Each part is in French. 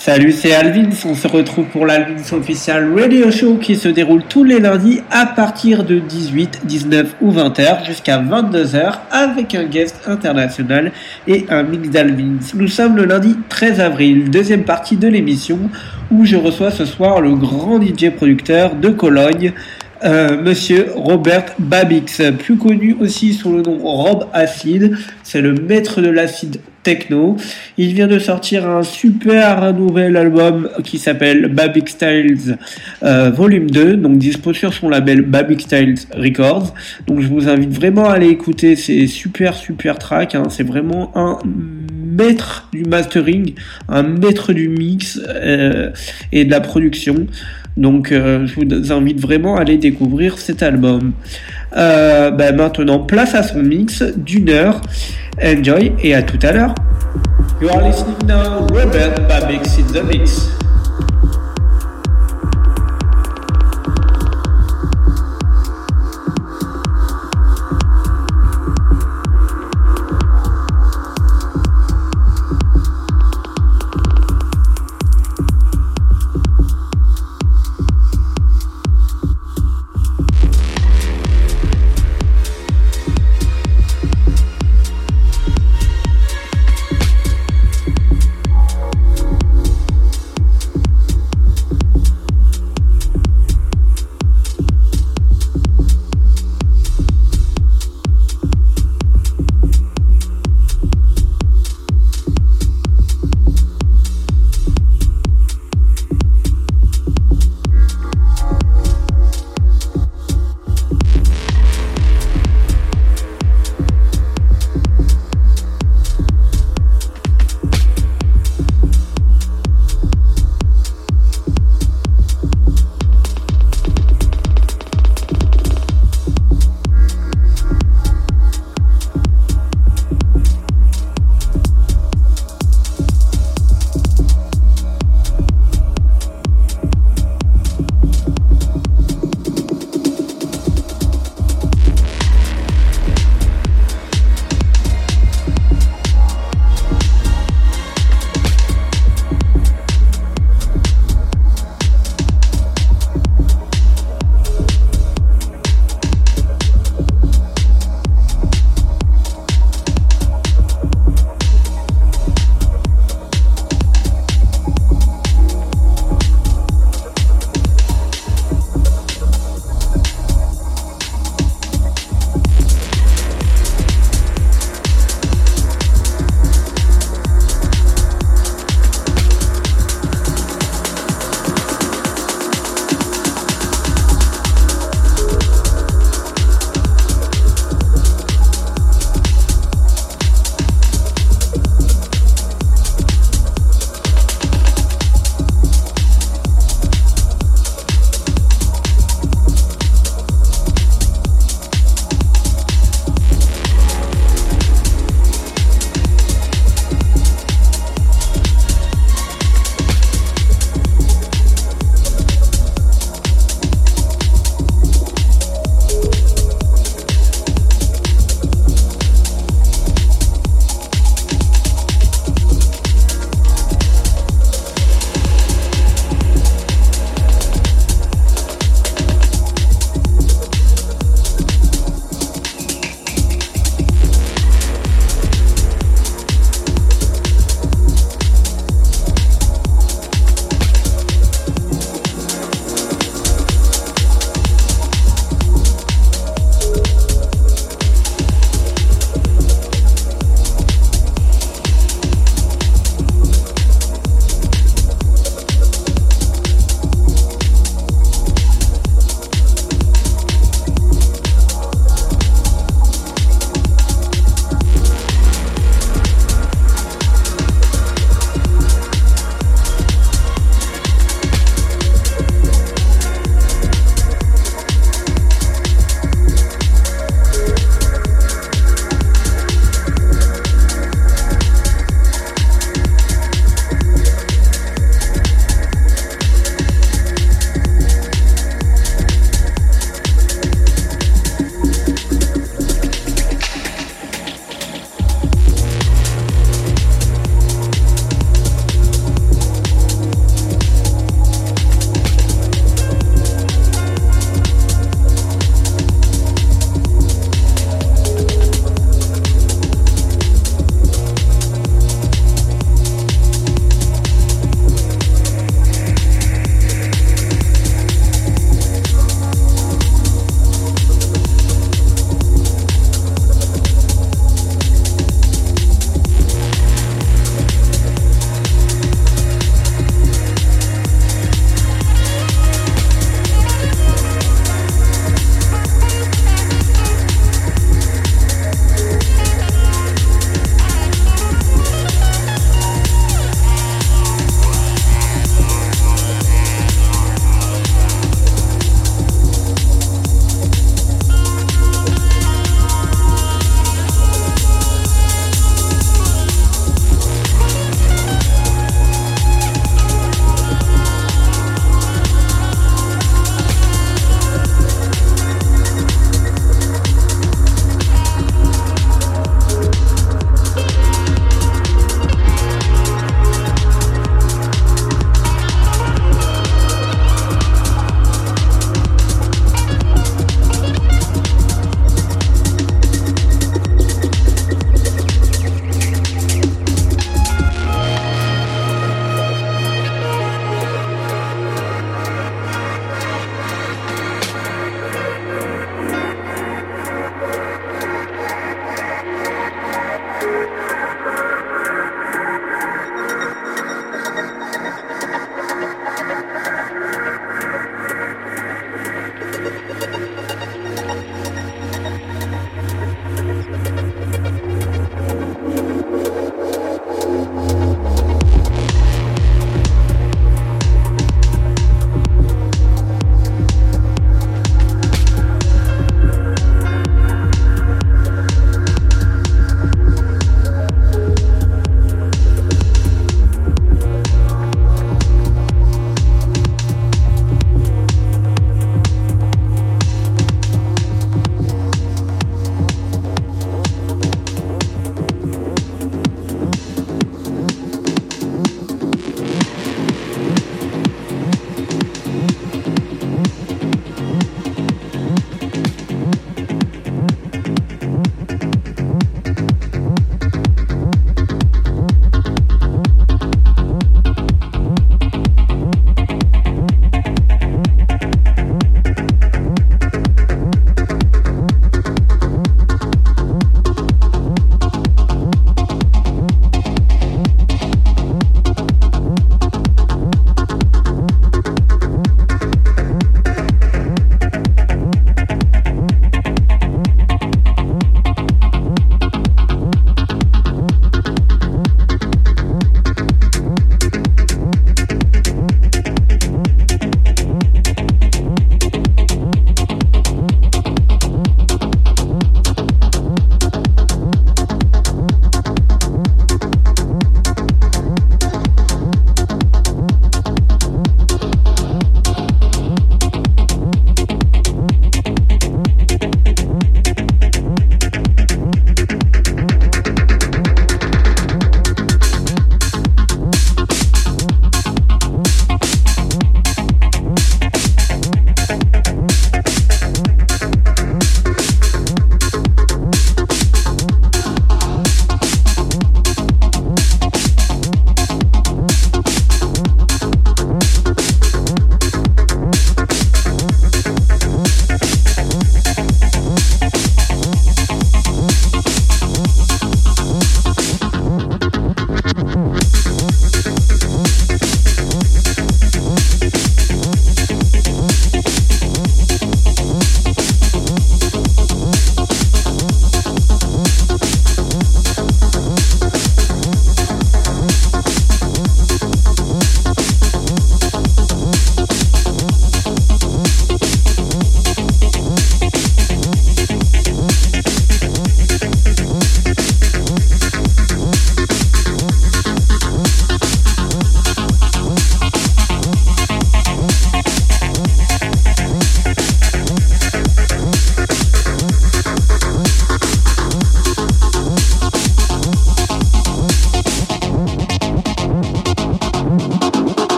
Salut, c'est Alvin. On se retrouve pour l'Alvins Official Radio Show qui se déroule tous les lundis à partir de 18, 19 ou 20h jusqu'à 22h avec un guest international et un mix d'Alvins. Nous sommes le lundi 13 avril, deuxième partie de l'émission où je reçois ce soir le grand DJ producteur de Cologne, euh, monsieur Robert Babix, plus connu aussi sous le nom Rob Acid. C'est le maître de l'acide techno. Il vient de sortir un super nouvel album qui s'appelle Babix Styles euh, Volume 2, donc dispo sur son label Babix Styles Records. Donc je vous invite vraiment à aller écouter ces super super tracks. Hein. C'est vraiment un maître du mastering, un maître du mix euh, et de la production. Donc euh, je vous invite vraiment à aller découvrir cet album. Ben, maintenant, place à son mix d'une heure. Enjoy et à tout à l'heure. You are listening now Robert Babix in the mix.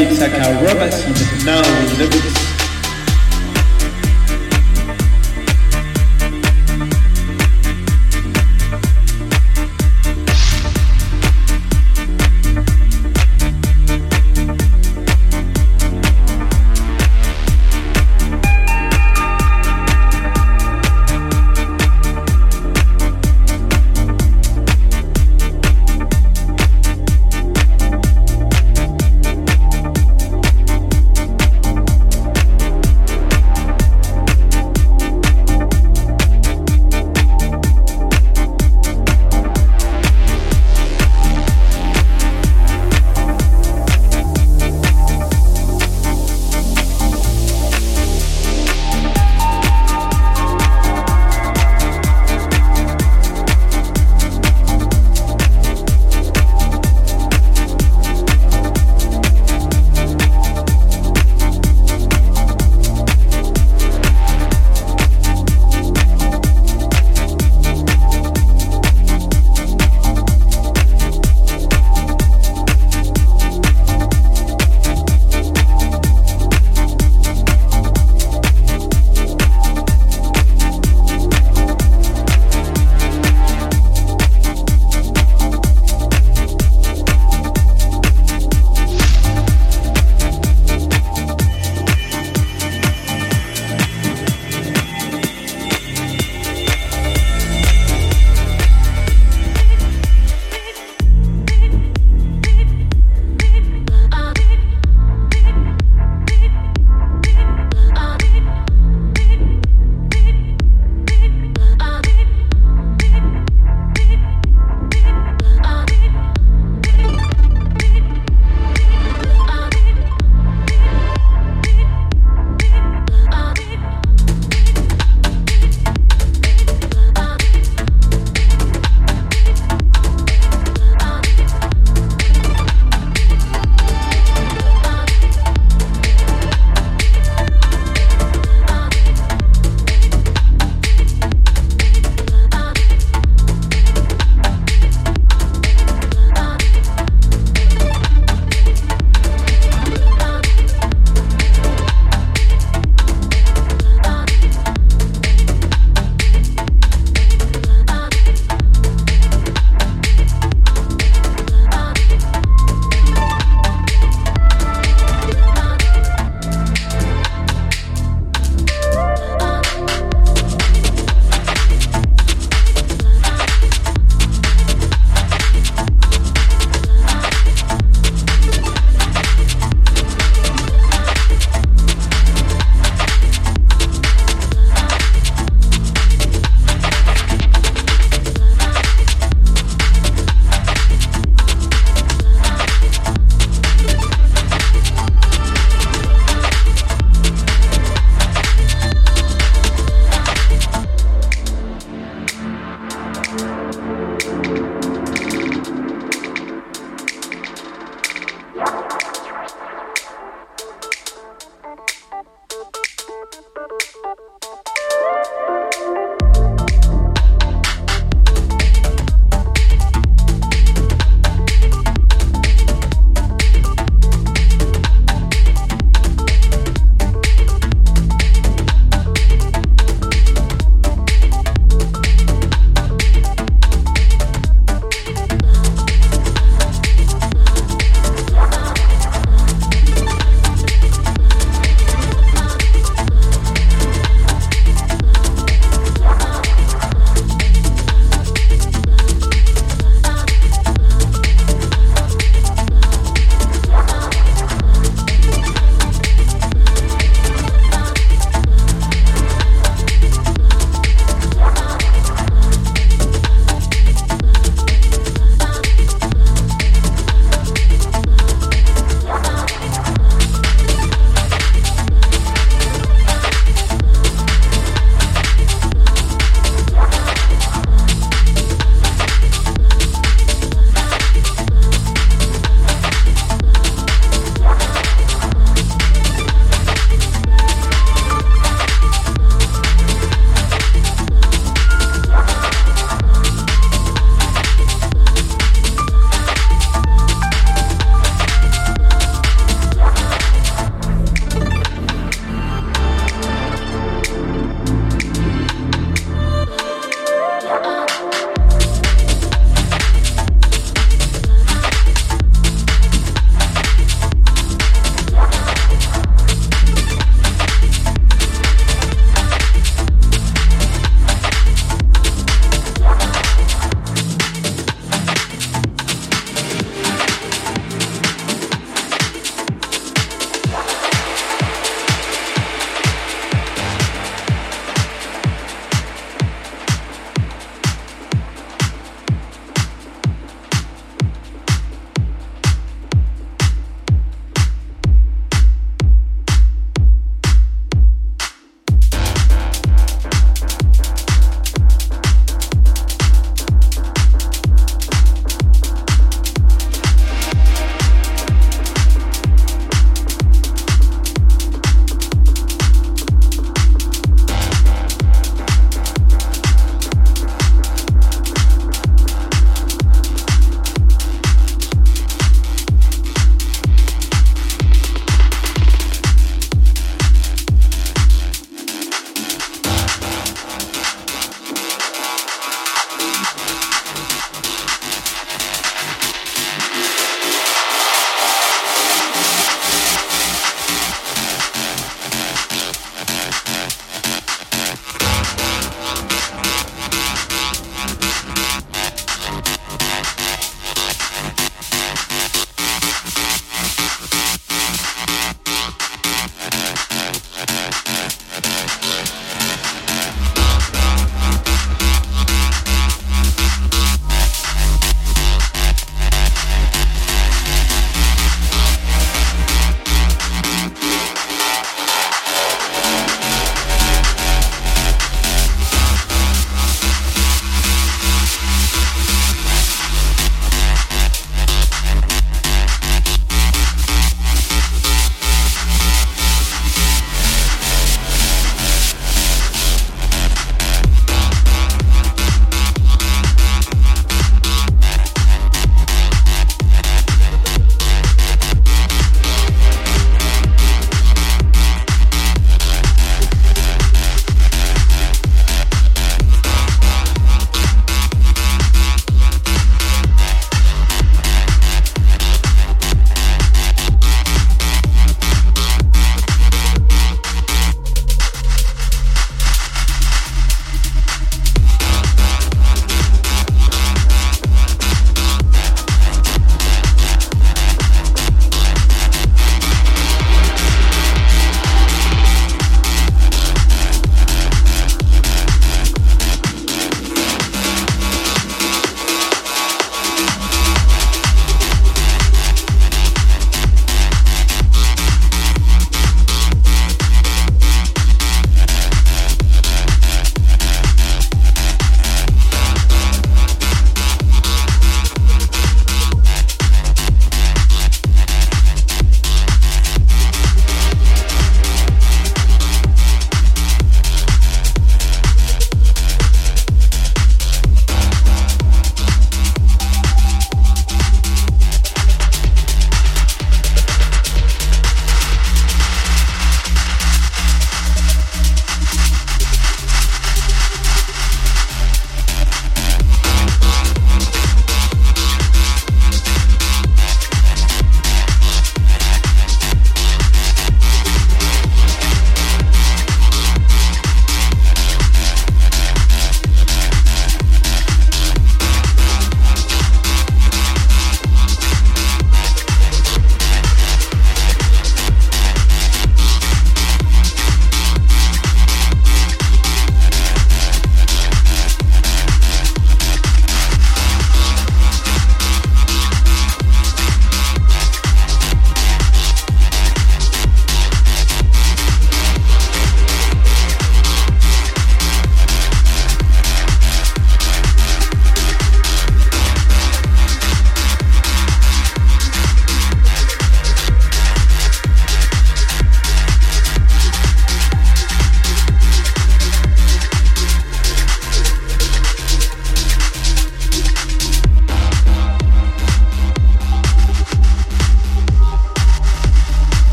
Robert Babik Saka, Robert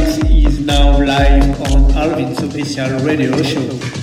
Robert is now live on Alvin's official radio show.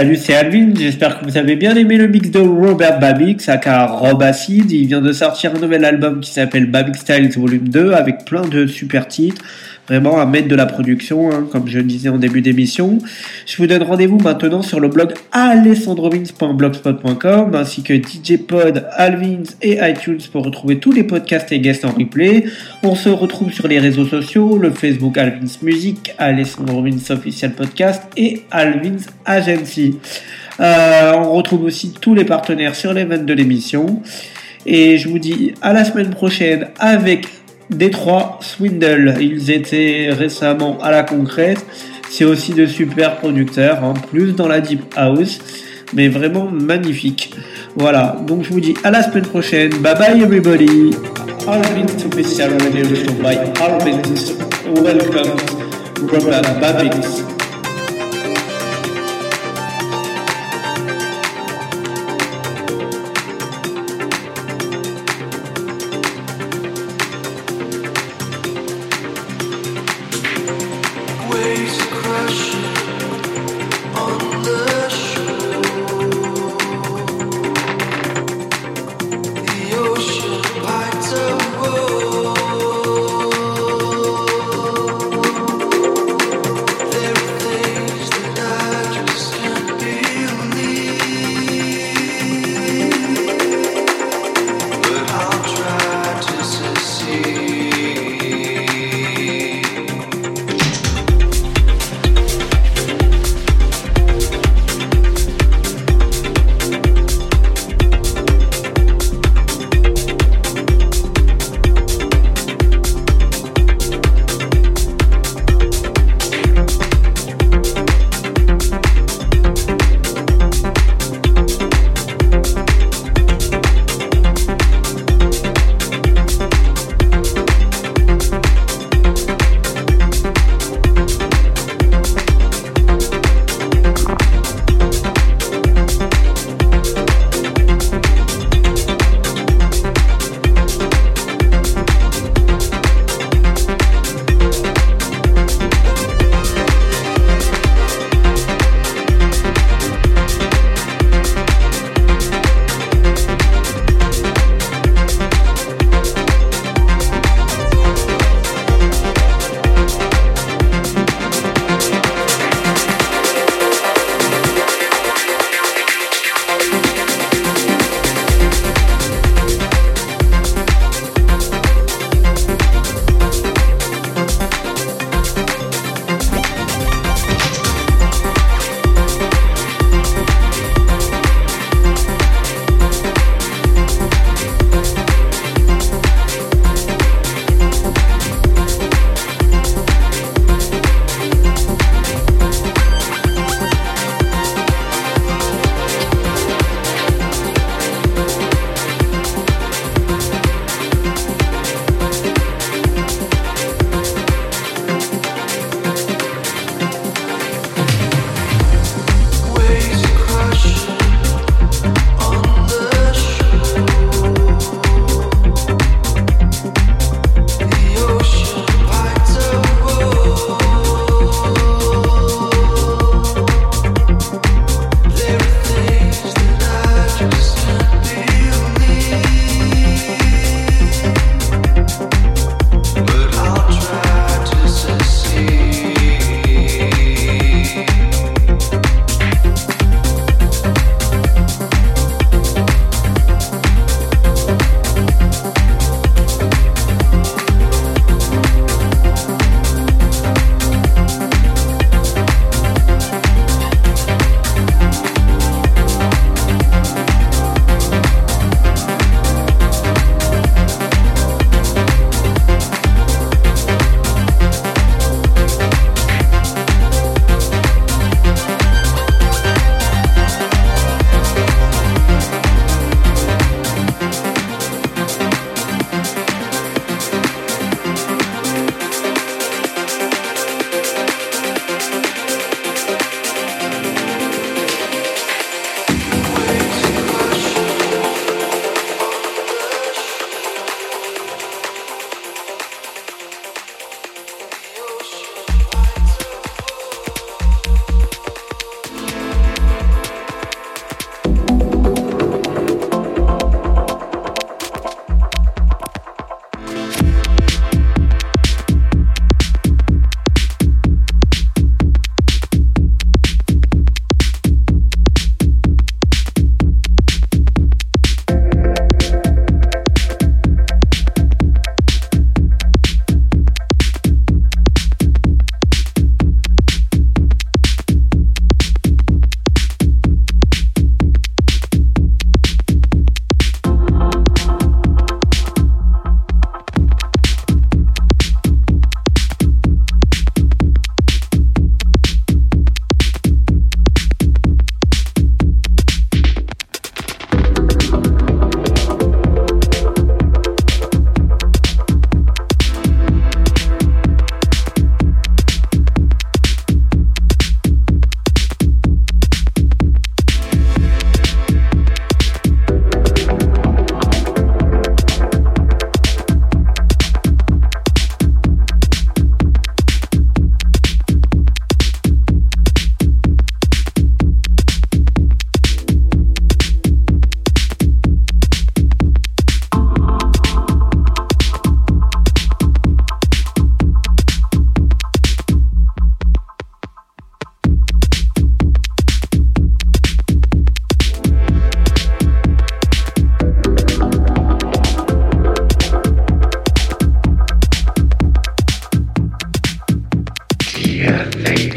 Salut, c'est Alvin. J'espère que vous avez bien aimé le mix de Robert Babix, aka Rob Acid. Il vient de sortir un nouvel album qui s'appelle Babix Styles Volume 2 avec plein de super titres vraiment à mettre de la production, hein, comme je le disais en début d'émission. Je vous donne rendez-vous maintenant sur le blog alessandrovins.blogspot.com ainsi que DJ Pod, Alvins et iTunes pour retrouver tous les podcasts et guests en replay. On se retrouve sur les réseaux sociaux, le Facebook Alvins Music, Alessandrovins Official Podcast et Alvins Agency. Euh, on retrouve aussi tous les partenaires sur les de l'émission. Et je vous dis à la semaine prochaine avec Détroit, Swindle, ils étaient récemment à la concrète. C'est aussi de super producteurs, en hein, plus dans la Deep House, mais vraiment magnifique. Voilà, donc je vous dis à la semaine prochaine. Bye bye everybody. Welcome.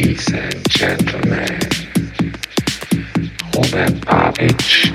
ladies and gentlemen, Robert Babic.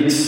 Mix.